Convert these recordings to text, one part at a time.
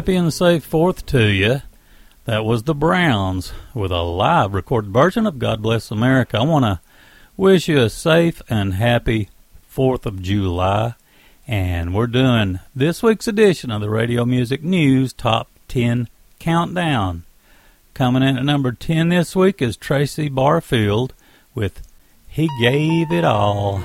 happy and safe Fourth to you. That was the Browns with a live recorded version of God Bless America. I want to wish you a safe and happy 4th of July. And we're doing this week's edition of the Radio Music News Top 10 Countdown. Coming in at number 10 this week is Tracy Barfield with He Gave It All.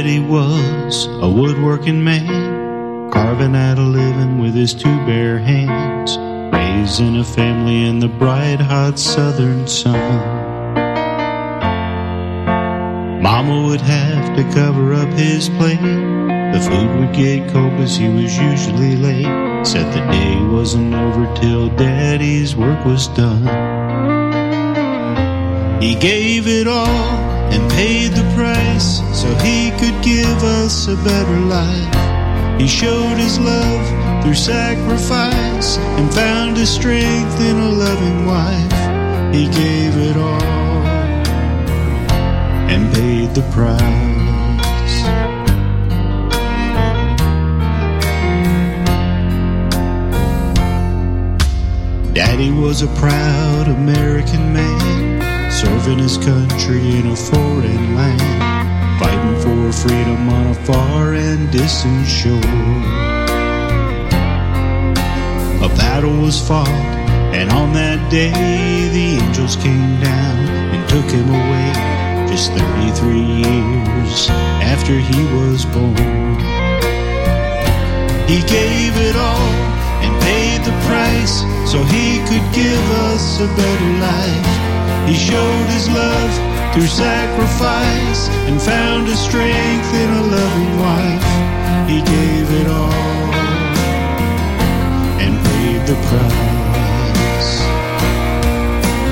Daddy was a woodworking man, carving out a living with his two bare hands, raising a family in the bright, hot southern sun. Mama would have to cover up his plate. The food would get cold cause he was usually late. Said the day wasn't over till Daddy's work was done. He gave it all and paid the price so he could give us a better life. He showed his love through sacrifice and found his strength in a loving wife. He gave it all and paid the price. Daddy was a proud American man serving his country in a foreign land, fighting for freedom on a far and distant shore. A battle was fought, and on that day the angels came down and took him away just 33 years after he was born. He gave it all and paid the price so he could give us a better life. He showed his love through sacrifice and found his strength in a loving wife. He gave it all and paid the price.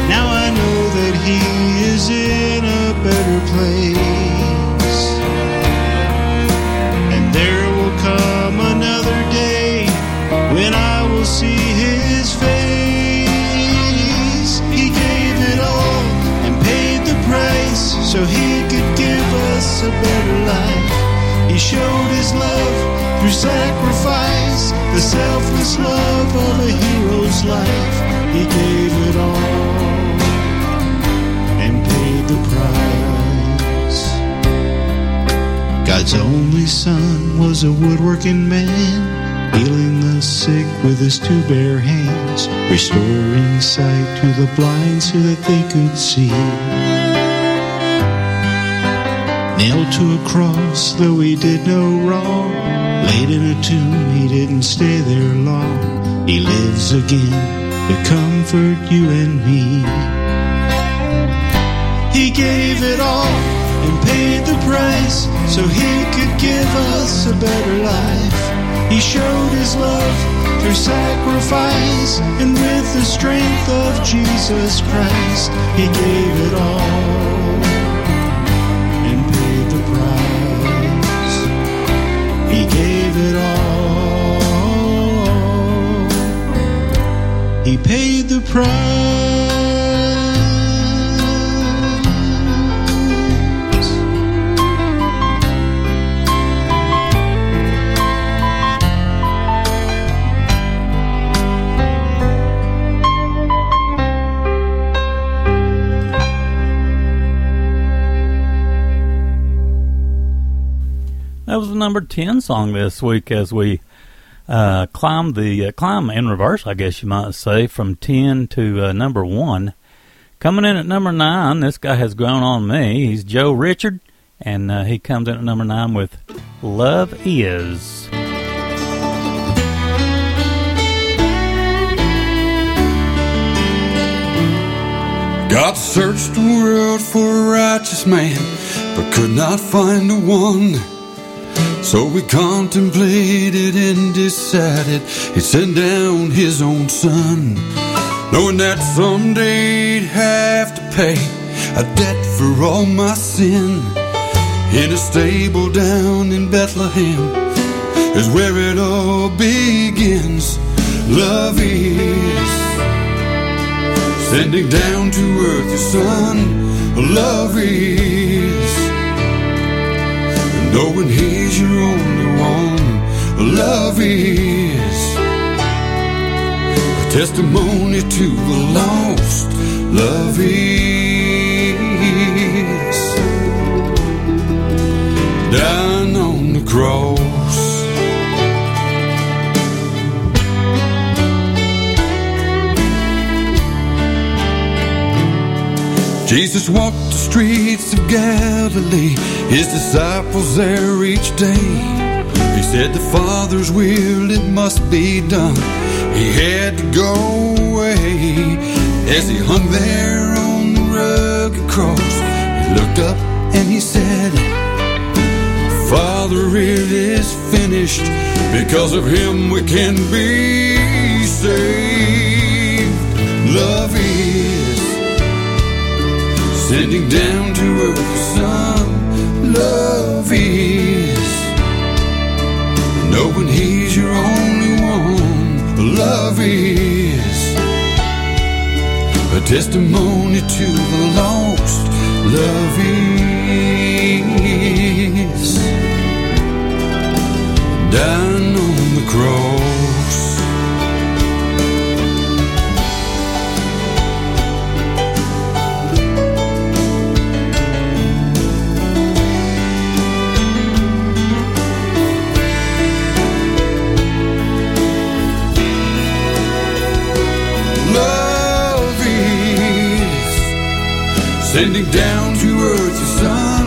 Now I know that he is in a better place. Better life. He showed his love through sacrifice, the selfless love of a hero's life. He gave it all and paid the price. God's only son was a woodworking man, healing the sick with his two bare hands, restoring sight to the blind so that they could see. Nailed to a cross, though he did no wrong, laid in a tomb, he didn't stay there long. He lives again to comfort you and me. He gave it all and paid the price so he could give us a better life. He showed his love through sacrifice, and with the strength of Jesus Christ, he gave it all He paid the price. That was the number 10 song this week as we uh, climb the uh, climb in reverse, I guess you might say, from 10 to uh, number 1. Coming in at number 9, this guy has grown on me. He's Joe Richard, and uh, he comes in at number 9 with Love Is. God searched the world for a righteous man, but could not find a one. So we contemplated and decided he'd send down his own son, knowing that someday he'd have to pay a debt for all my sin. In a stable down in Bethlehem is where it all begins. love is. Sending down to earth your son, love is. Knowing he's your only one, love is. A testimony to the lost, love is. Down on the cross. Jesus walked the streets of Galilee, his disciples there each day. He said, The Father's will, it must be done. He had to go away. As he hung there on the rugged cross, he looked up and he said, Father, it is finished. Because of him we can be saved. Love sending down to earth sun. Love is knowing He's your only one. Love is a testimony to the lost. Love is down on the cross. Sending down to earth your son.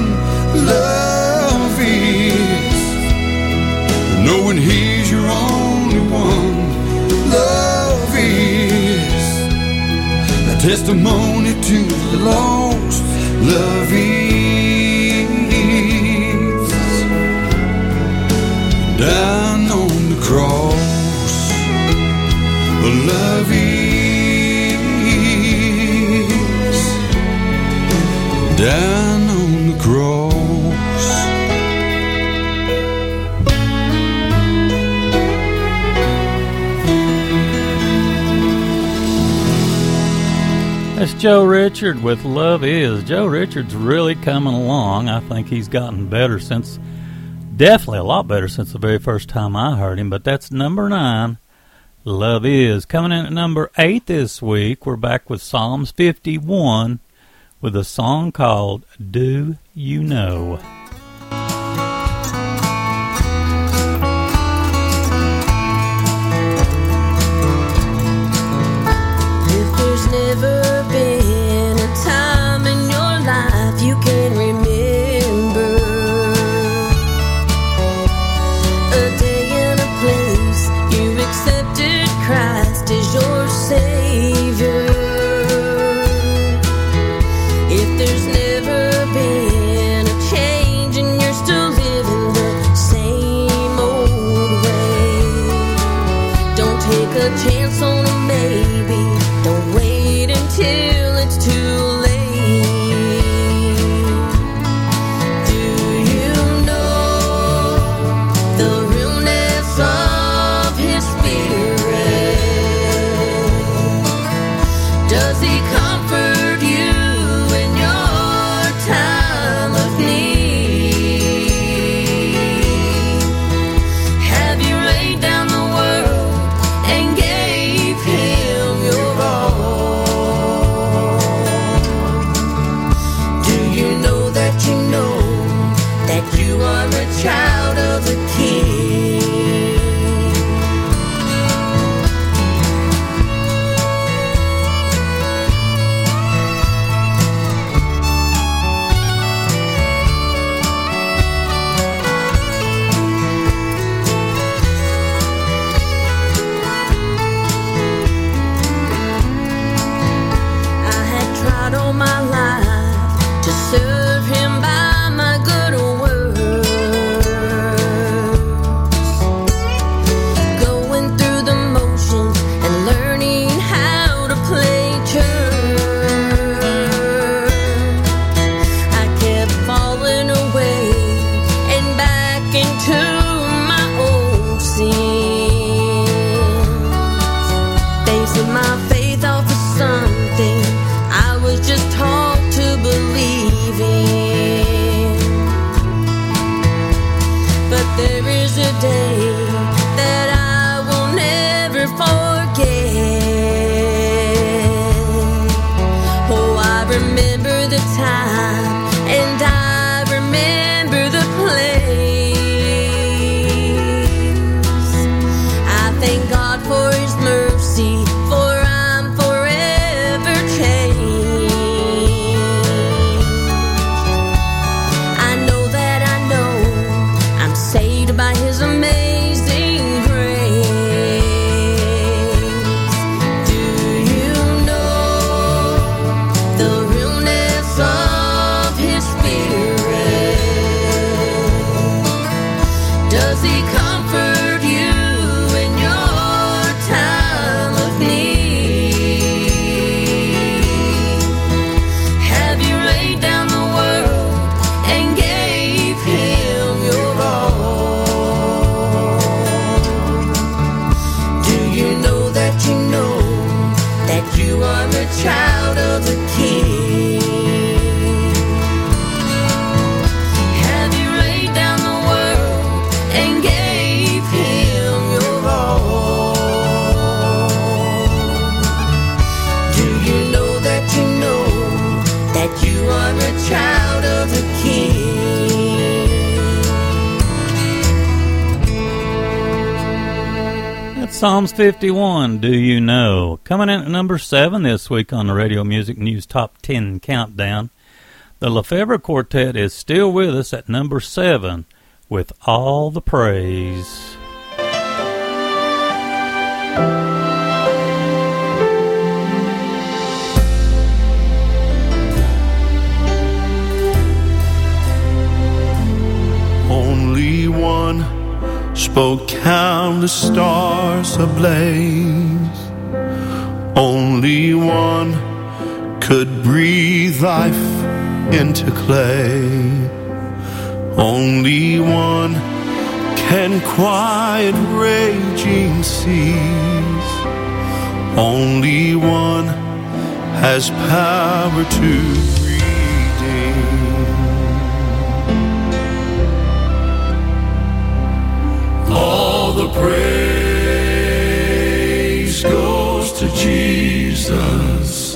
Love is knowing he's your only one. Love is a testimony to the lost. Love is down on the cross. Love is down on the cross. That's Joe Richard with Love Is. Joe Richard's really coming along. I think he's gotten better since, definitely a lot better since the very first time I heard him. But that's number nine. Love Is. Coming in at number eight this week, we're back with Psalms 51 with a song called Do You Know? Does 51, Do You Know? Coming in at number 7 this week on the Radio Music News Top 10 Countdown, the Lefevre Quartet is still with us at number 7 with All the Praise. Only one spoke countless stars ablaze. Only one could breathe life into clay. Only one can quiet raging seas. Only one has power to All the praise goes to Jesus.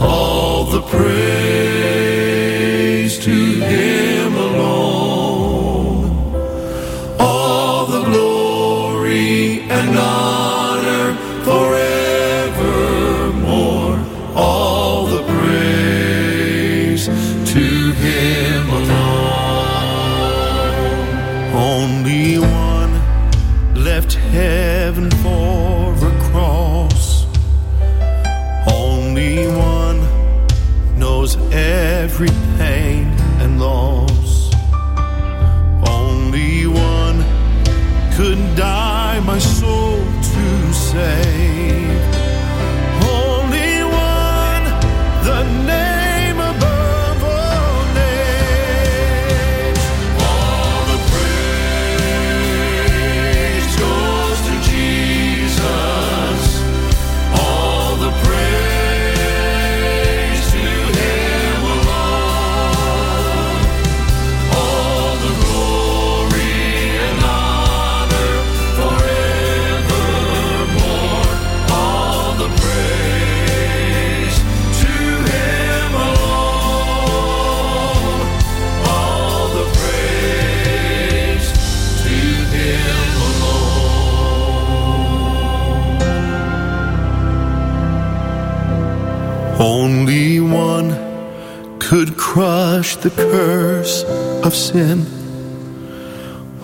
All the praise to Him. Crushed crush the curse of sin.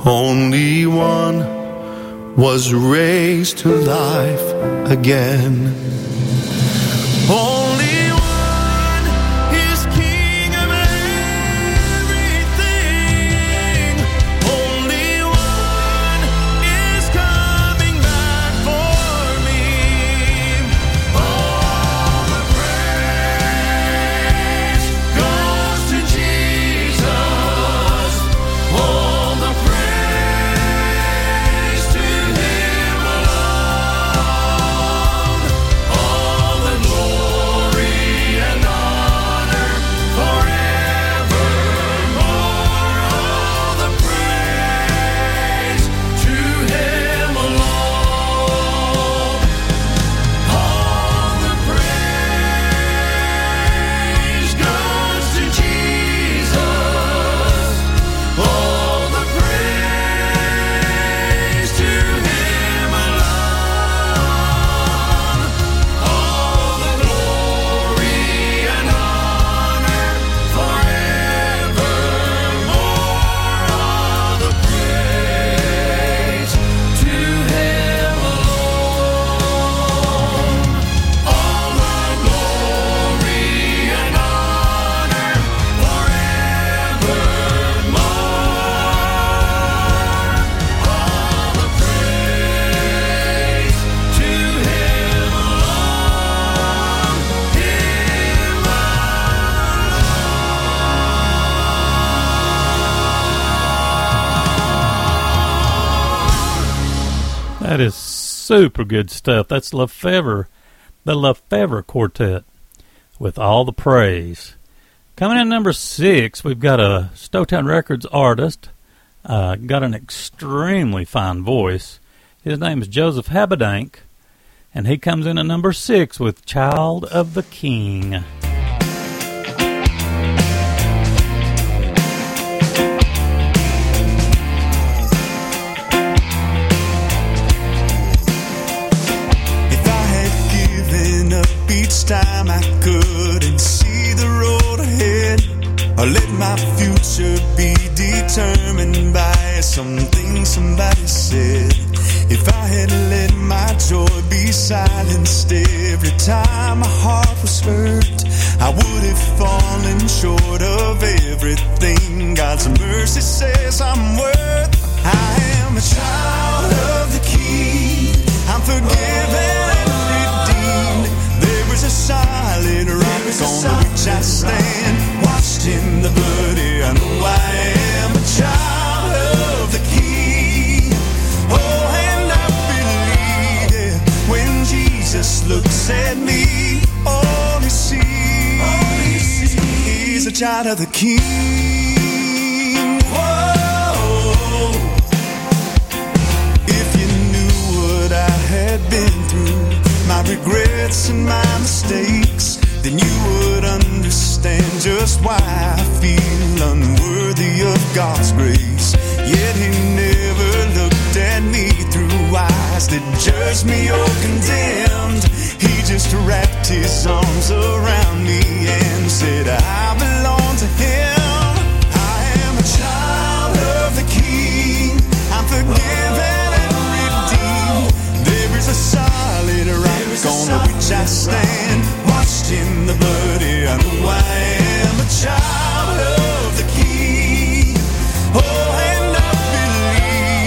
Only one was raised to life again. Super good stuff. That's Lefevre, the Lefevre Quartet, with all the praise. Coming in number six, we've got a Stowtown Records artist, uh, got an extremely fine voice. His name is Joseph Habedank, and he comes in at number six with Child of the King. Time I couldn't see the road ahead, or let my future be determined by something somebody said. If I had let my joy be silenced every time my heart was hurt, I would have fallen short of everything God's mercy says I'm worth. I am a child of the King. I'm forgiven rock on which I stand, washed in the blood. Yeah, I know I am a child of the King. Oh, and I believe yeah, when Jesus looks at me, all he sees, he's a child of the King. Whoa. If you knew what I had been through, my regrets and my mistakes, then you would understand just why I feel unworthy of God's grace. Yet He never looked at me through eyes that judged me or condemned. He just wrapped His arms around me and said, I belong to Him. I am a child of the King. I'm forgiven and redeemed. There is a solid rock on which I stand, in the blood. I know I am a child of the. Oh, and I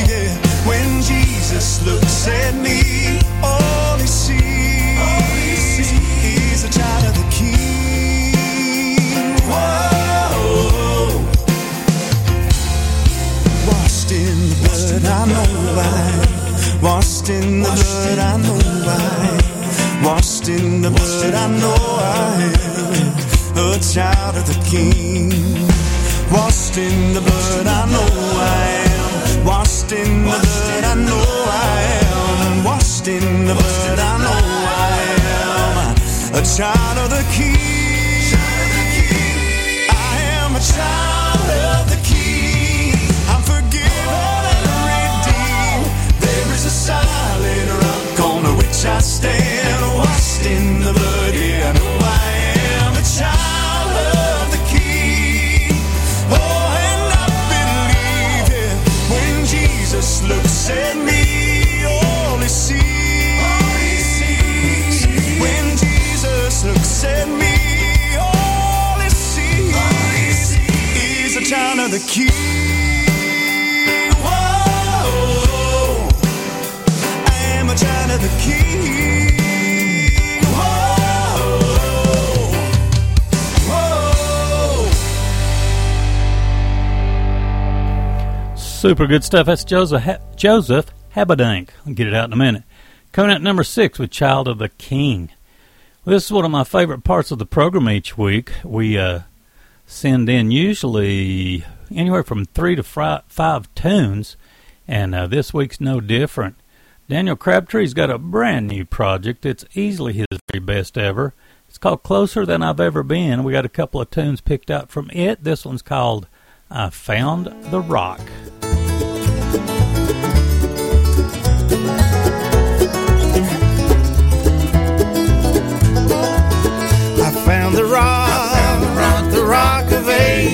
believe when Jesus looks at me, all he sees, a child of the. Whoa. Washed in the blood, I know. Washed in the blood, I know why. Washed in the blood, I know am a child of the King. Washed in the blood, I know I am. Washed in the blood, I know I am. Washed in the blood, I know I am a child of the King. I am a child of the King. I'm forgiven and redeemed. There is a solid rock on which I stand, the of the. Super good stuff. That's Joseph ha- Joseph Habedank. I'll get it out in a minute. Coming at number six with Child of the King. Well, this is one of my favorite parts of the program each week. We uh, send in usually anywhere from three to five tunes, and uh, this week's no different. Daniel Crabtree's got a brand new project. It's easily his very best ever. It's called Closer Than I've Ever Been. We got a couple of tunes picked out from it. This one's called I Found the Rock.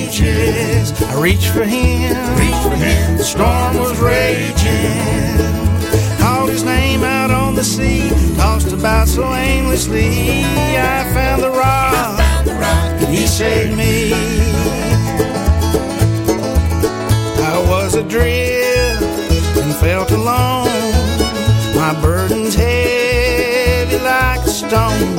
I reached for him, reached for him. The storm was raging. Called his name out on the sea, tossed about so aimlessly. I found the rock, and he saved me. I was adrift and felt alone. My burden's heavy like a stone.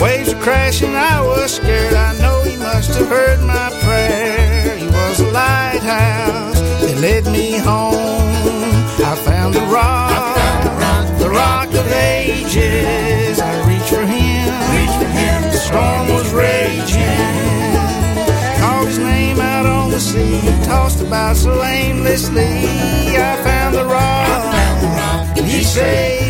Waves were crashing, I was scared. I know must have heard my prayer. He was a lighthouse that led me home. I found the rock, the rock of ages. I reached for him, reached for him. The storm was raging. Called his name out on the sea, tossed about so aimlessly. I found the rock, and he saved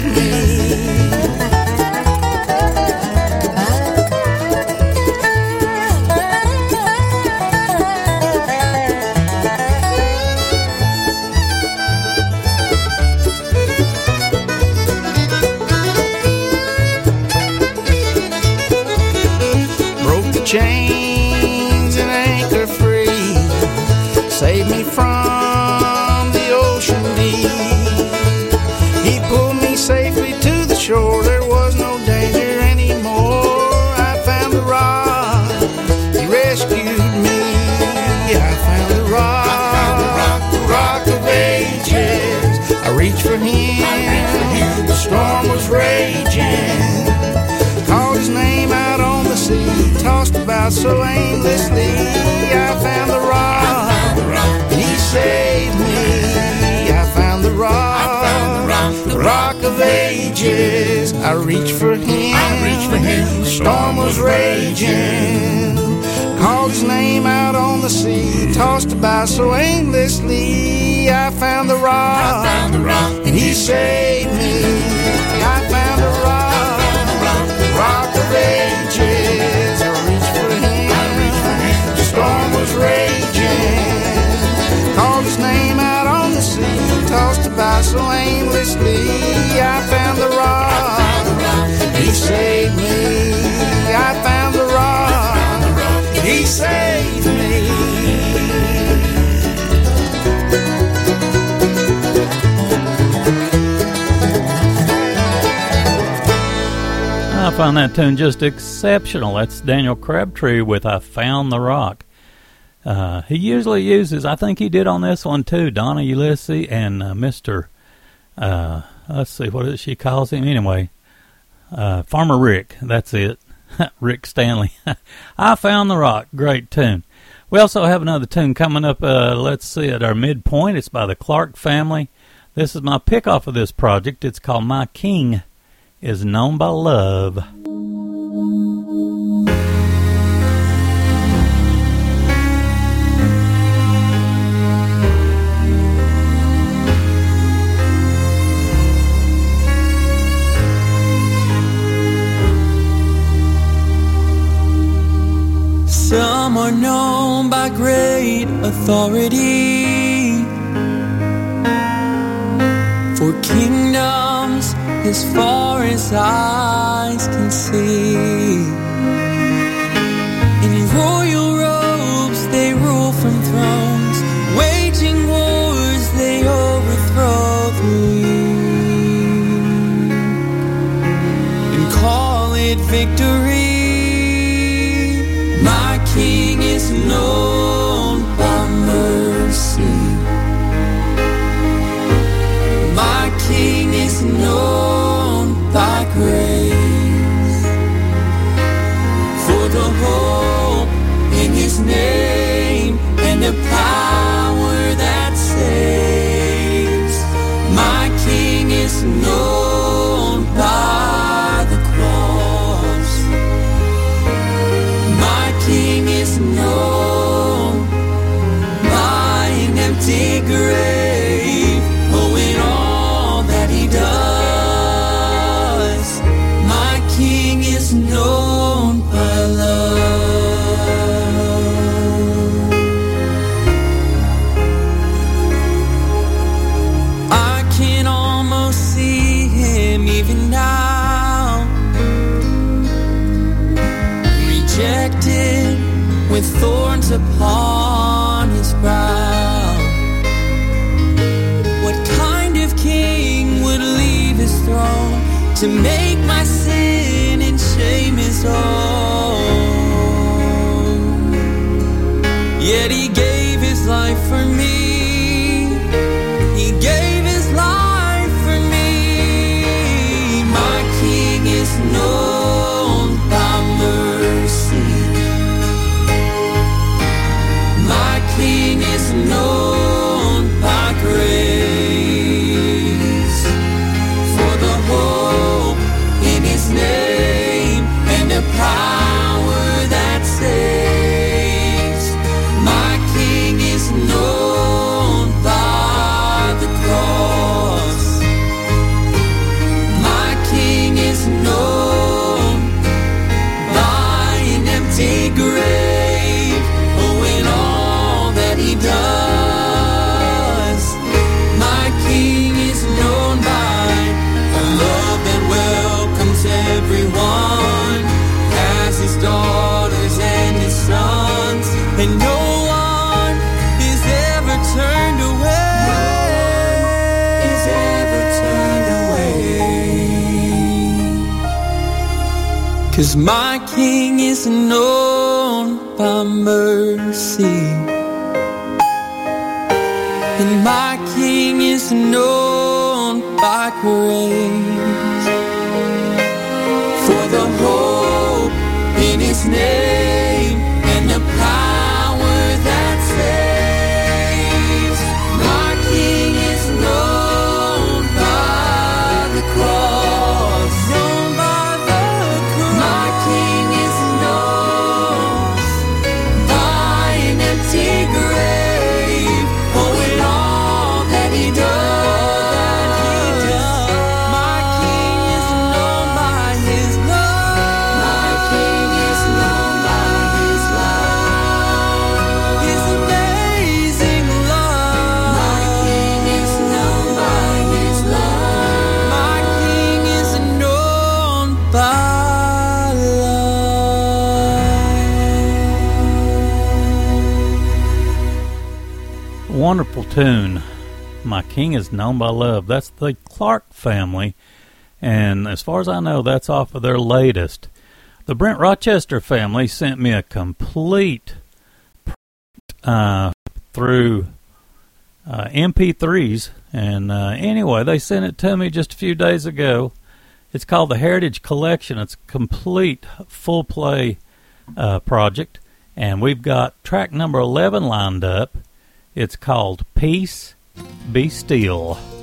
so aimlessly. I found the rock, and he saved me. I found the rock, the rock of ages. I reached for him, the storm was raging. Called his name out on the sea, tossed about so aimlessly. I found the rock, and he saved me. I found the rock, rock of ages. So aimlessly. I found the rock, he saved me. I found the rock, he saved me. I find that tune just exceptional. That's Daniel Crabtree with I Found the Rock. Uh, he usually uses, I think he did on this one too, Donna Ulisse and uh, Mr. Uh, let's see, what is she calls him? Anyway, uh, Farmer Rick, that's it. Rick Stanley. I Found the Rock, great tune. We also have another tune coming up, uh, let's see, at our midpoint. It's by the Clark family. This is my pick off of this project. It's called My King is Known by Love. Some are known by great authority for kingdoms as far as eyes can see. In royal robes, they rule from thrones, waging wars, they overthrow the weak and call it victory. Cause my King is known by mercy. And my King is known by grace. tune. My King is Known by Love. That's the Clark family. And as far as I know, that's off of their latest. The Brent Rochester family sent me a complete uh, through uh, MP3s. And uh, anyway, they sent it to me just a few days ago. It's called the Heritage Collection. It's a complete full play uh, project. And we've got track number 11 lined up. It's called Peace Be Still.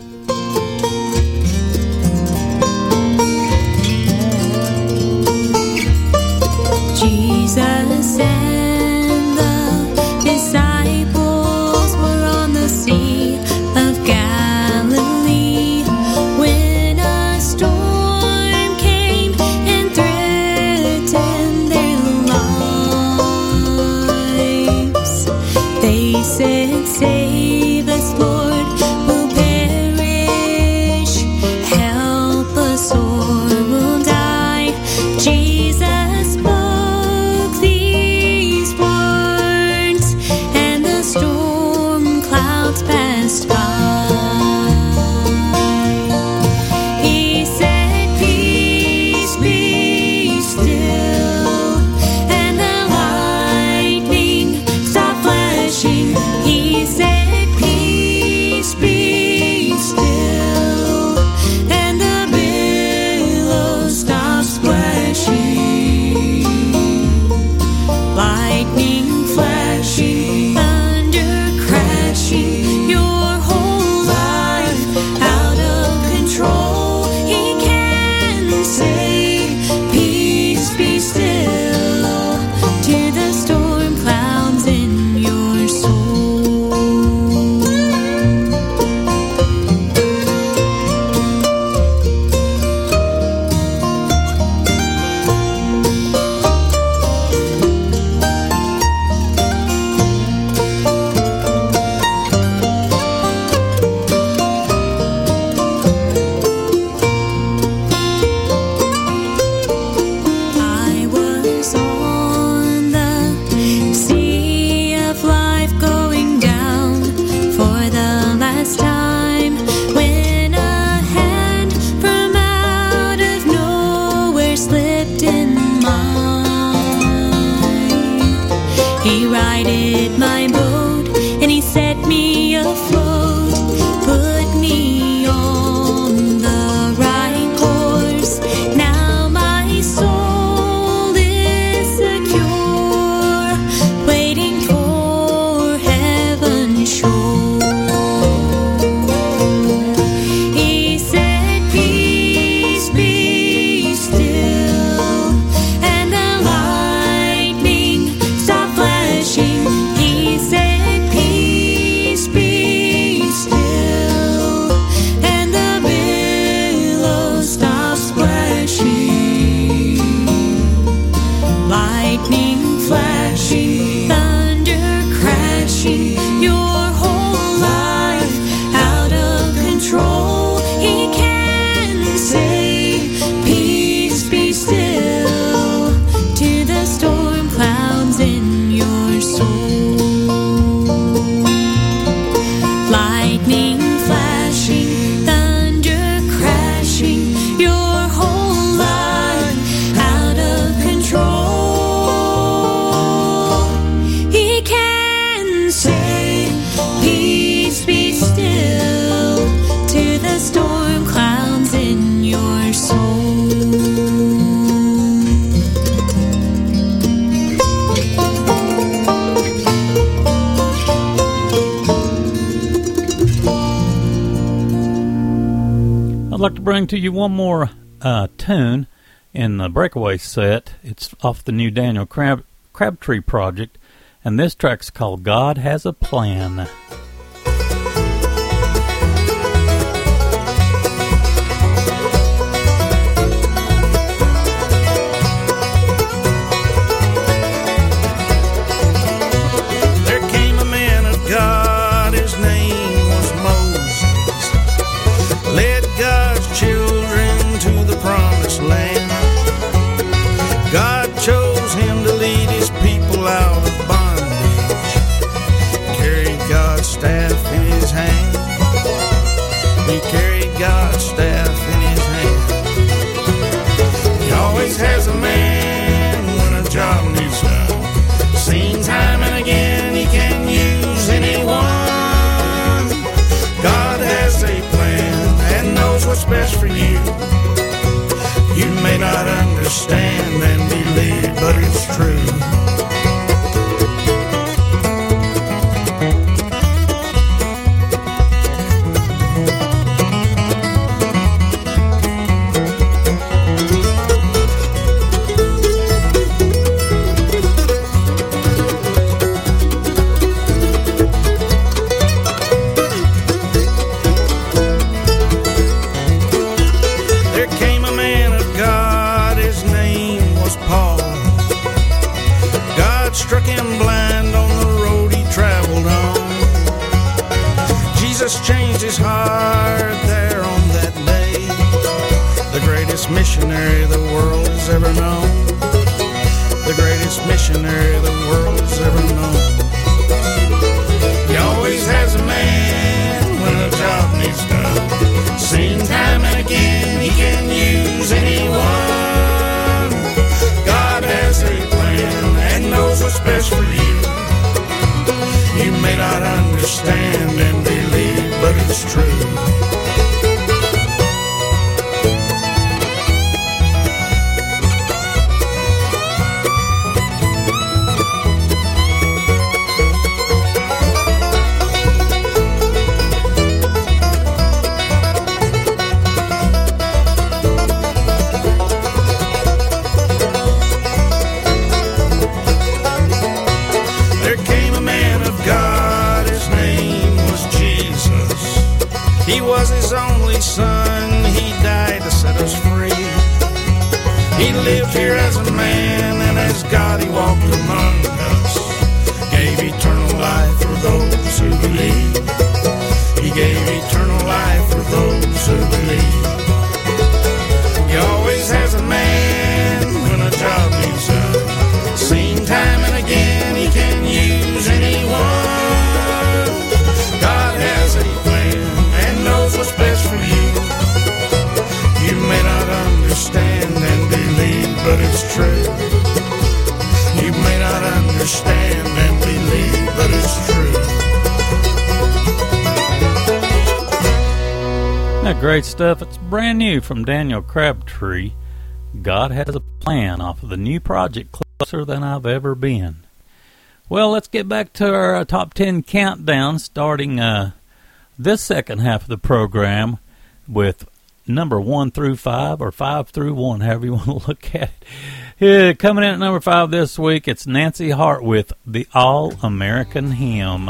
bring to you one more uh, tune in the Breakaway set. It's off the new Daniel Crab- Crabtree project, and this track's called God Has a Plan. for you. great stuff. It's brand new from Daniel Crabtree. God has a plan off of the new project Closer Than I've Ever Been. Well, let's get back to our uh, top 10 countdown starting uh, this second half of the program with number 1 through 5 or 5 through 1, however you want to look at it. Yeah, coming in at number 5 this week, it's Nancy Hart with The All American Hymn.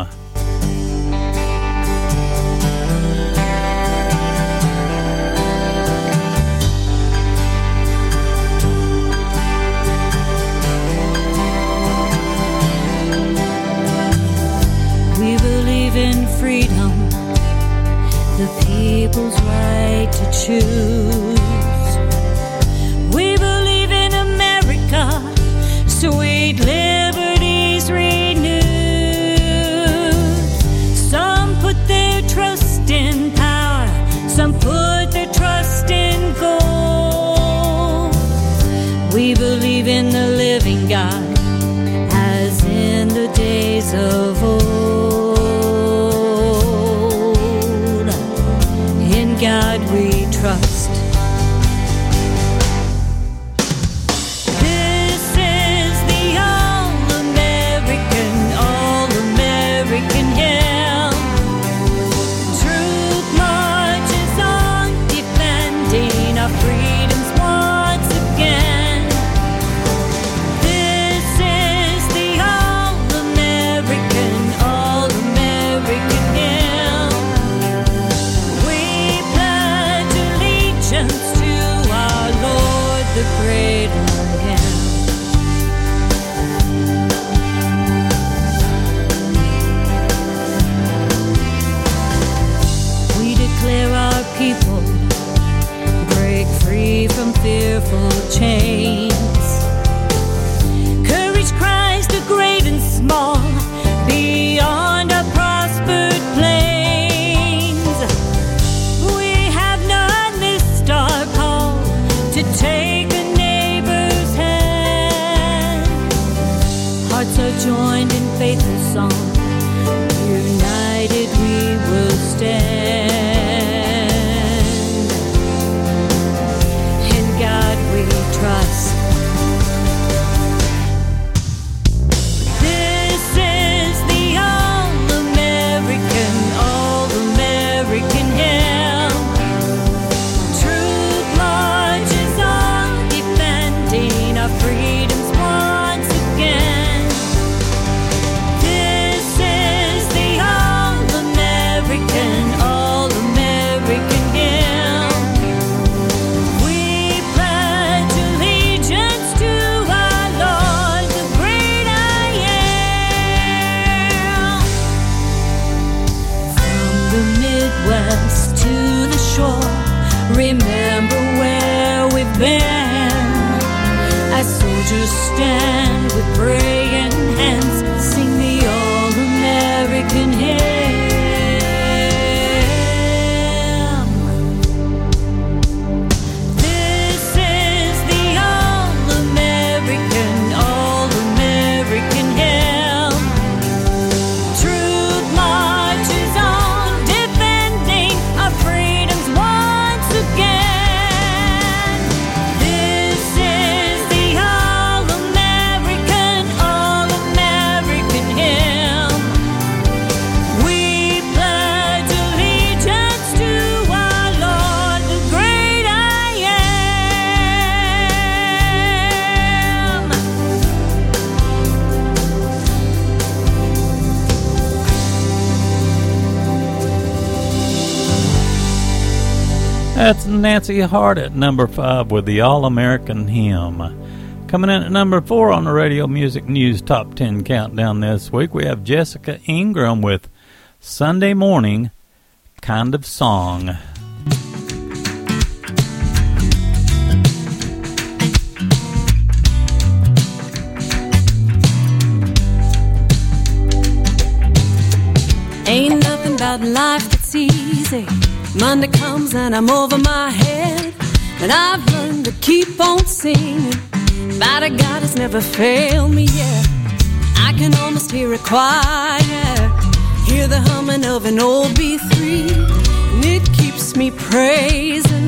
people's right to choose. us to the shore. Remember where we've been. As soldiers stand with praying hands, sing the old American hymn. Nancy Hart at number five with the All American Hymn. Coming in at number four on the Radio Music News Top 10 Countdown this week, we have Jessica Ingram with Sunday Morning Kind of Song. Ain't nothing about life that's easy. Monday comes and I'm over my head. And I've learned to keep on singing. But God has never failed me yet. I can almost hear a choir. Hear the humming of an old B3. And it keeps me praising.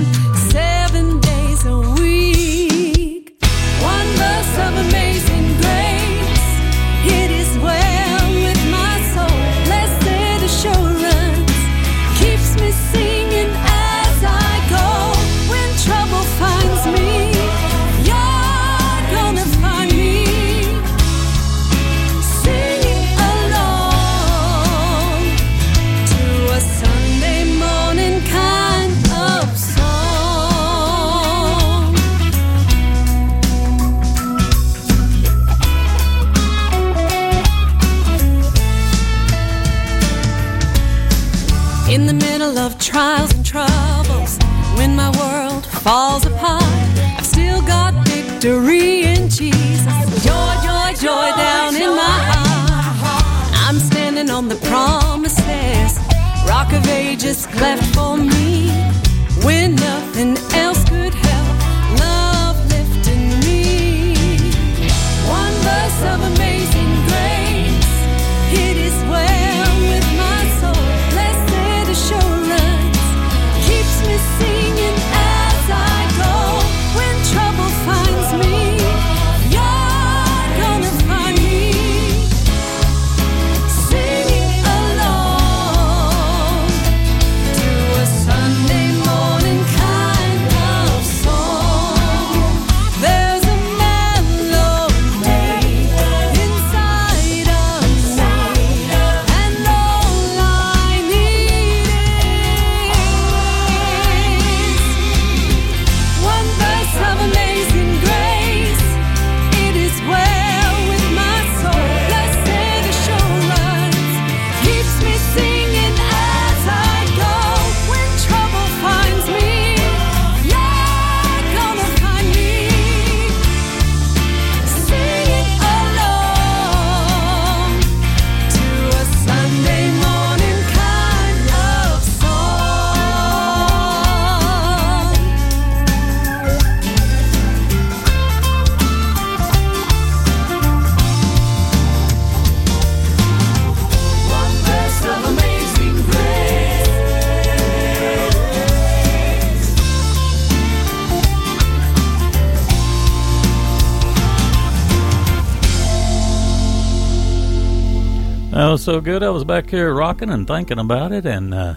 Was so good. I was back here rocking and thinking about it and uh,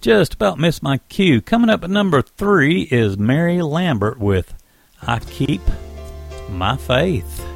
just about missed my cue. Coming up at number three is Mary Lambert with I Keep My Faith.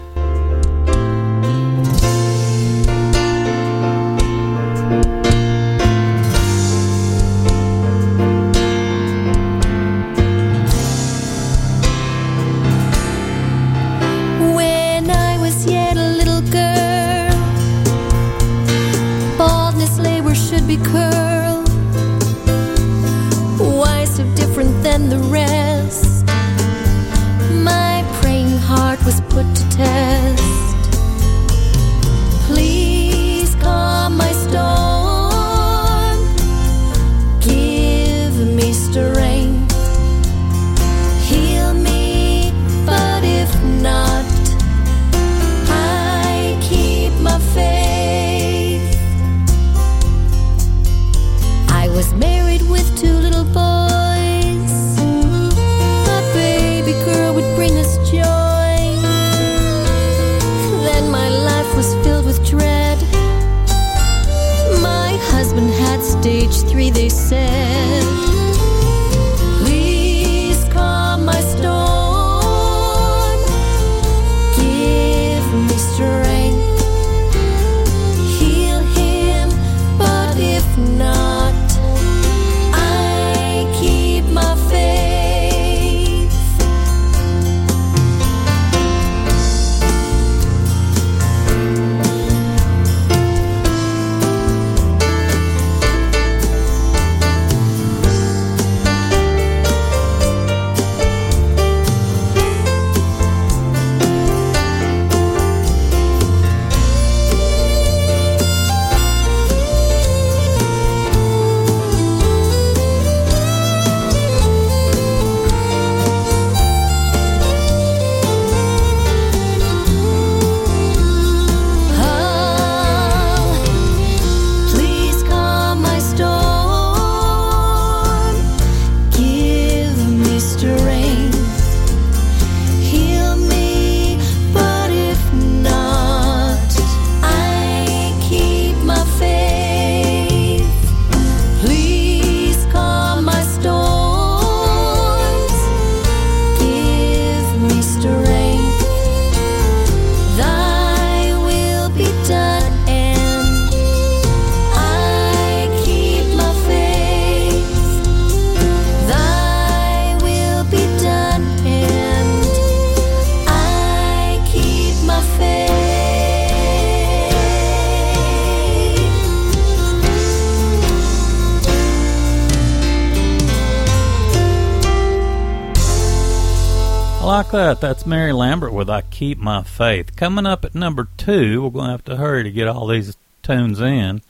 That. That's Mary Lambert with I Keep My Faith. Coming up at number two, we're going to have to hurry to get all these tunes in.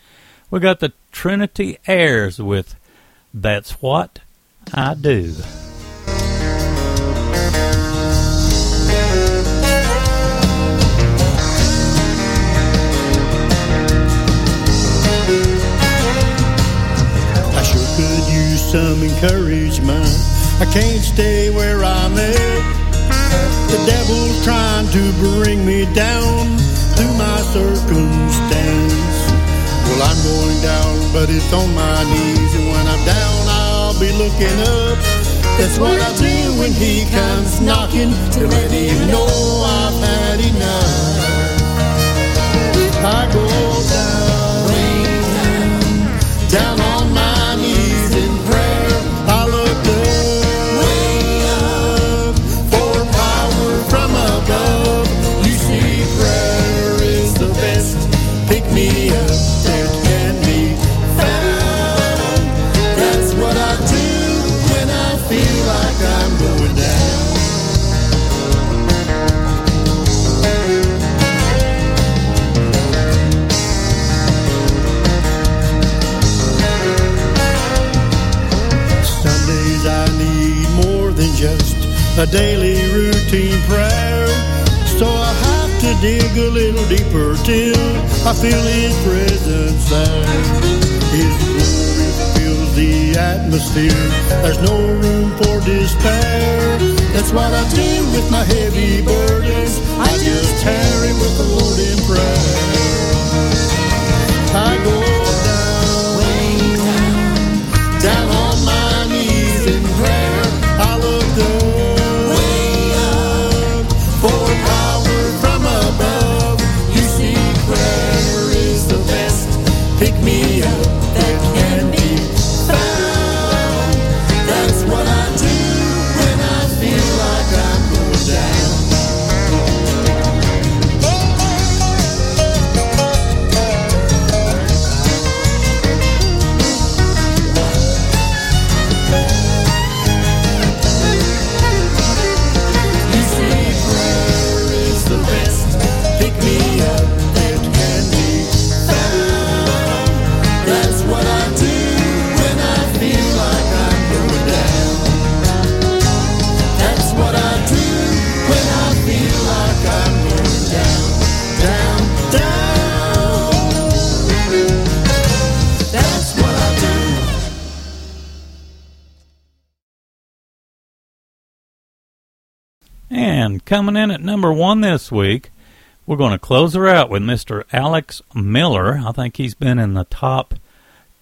We got the Trinity Airs with That's What I Do. I sure could use some encouragement. I can't stay where I'm at. The devil's trying to bring me down through my circumstance. Well, I'm going down, but it's on my knees. And when I'm down, I'll be looking up. That's what I do when he comes knocking to let him know I've had enough. I go down, down a daily routine prayer. So I have to dig a little deeper till I feel His presence there. His glory fills the atmosphere. There's no room for despair. That's what I do with my heavy burdens. I just tarry with the Lord in prayer. Coming in at number one this week, we're going to close her out with Mr. Alex Miller. I think he's been in the top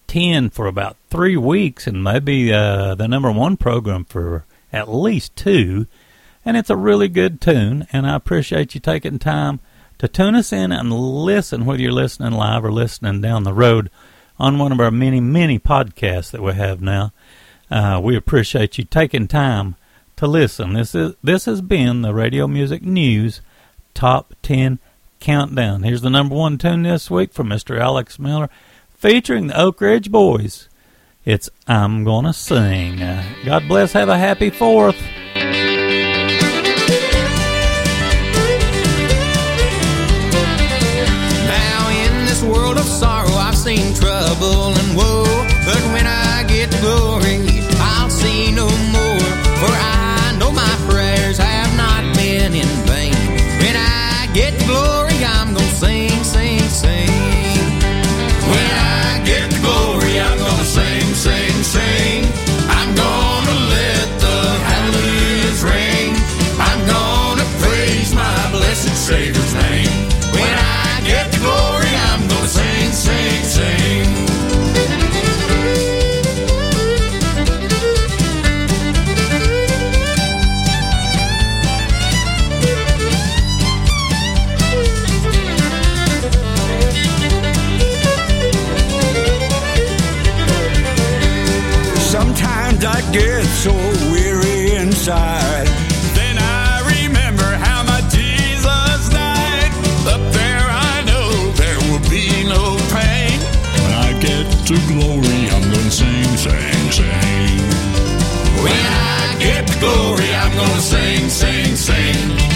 10 for about three weeks and maybe uh, the number one program for at least two. And it's a really good tune, and I appreciate you taking time to tune us in and listen, whether you're listening live or listening down the road on one of our many, many podcasts that we have now. Uh, we appreciate you taking time to listen. This is this has been the Radio Music News Top 10 Countdown. Here's the number one tune this week from Mr. Alex Miller, featuring the Oak Ridge Boys. It's I'm Gonna Sing. God bless. Have a happy fourth. Now in this world of sorrow, I've seen trouble and woe. glory, I'm gonna sing, sing, sing. When I get the glory, I'm gonna sing, sing, sing.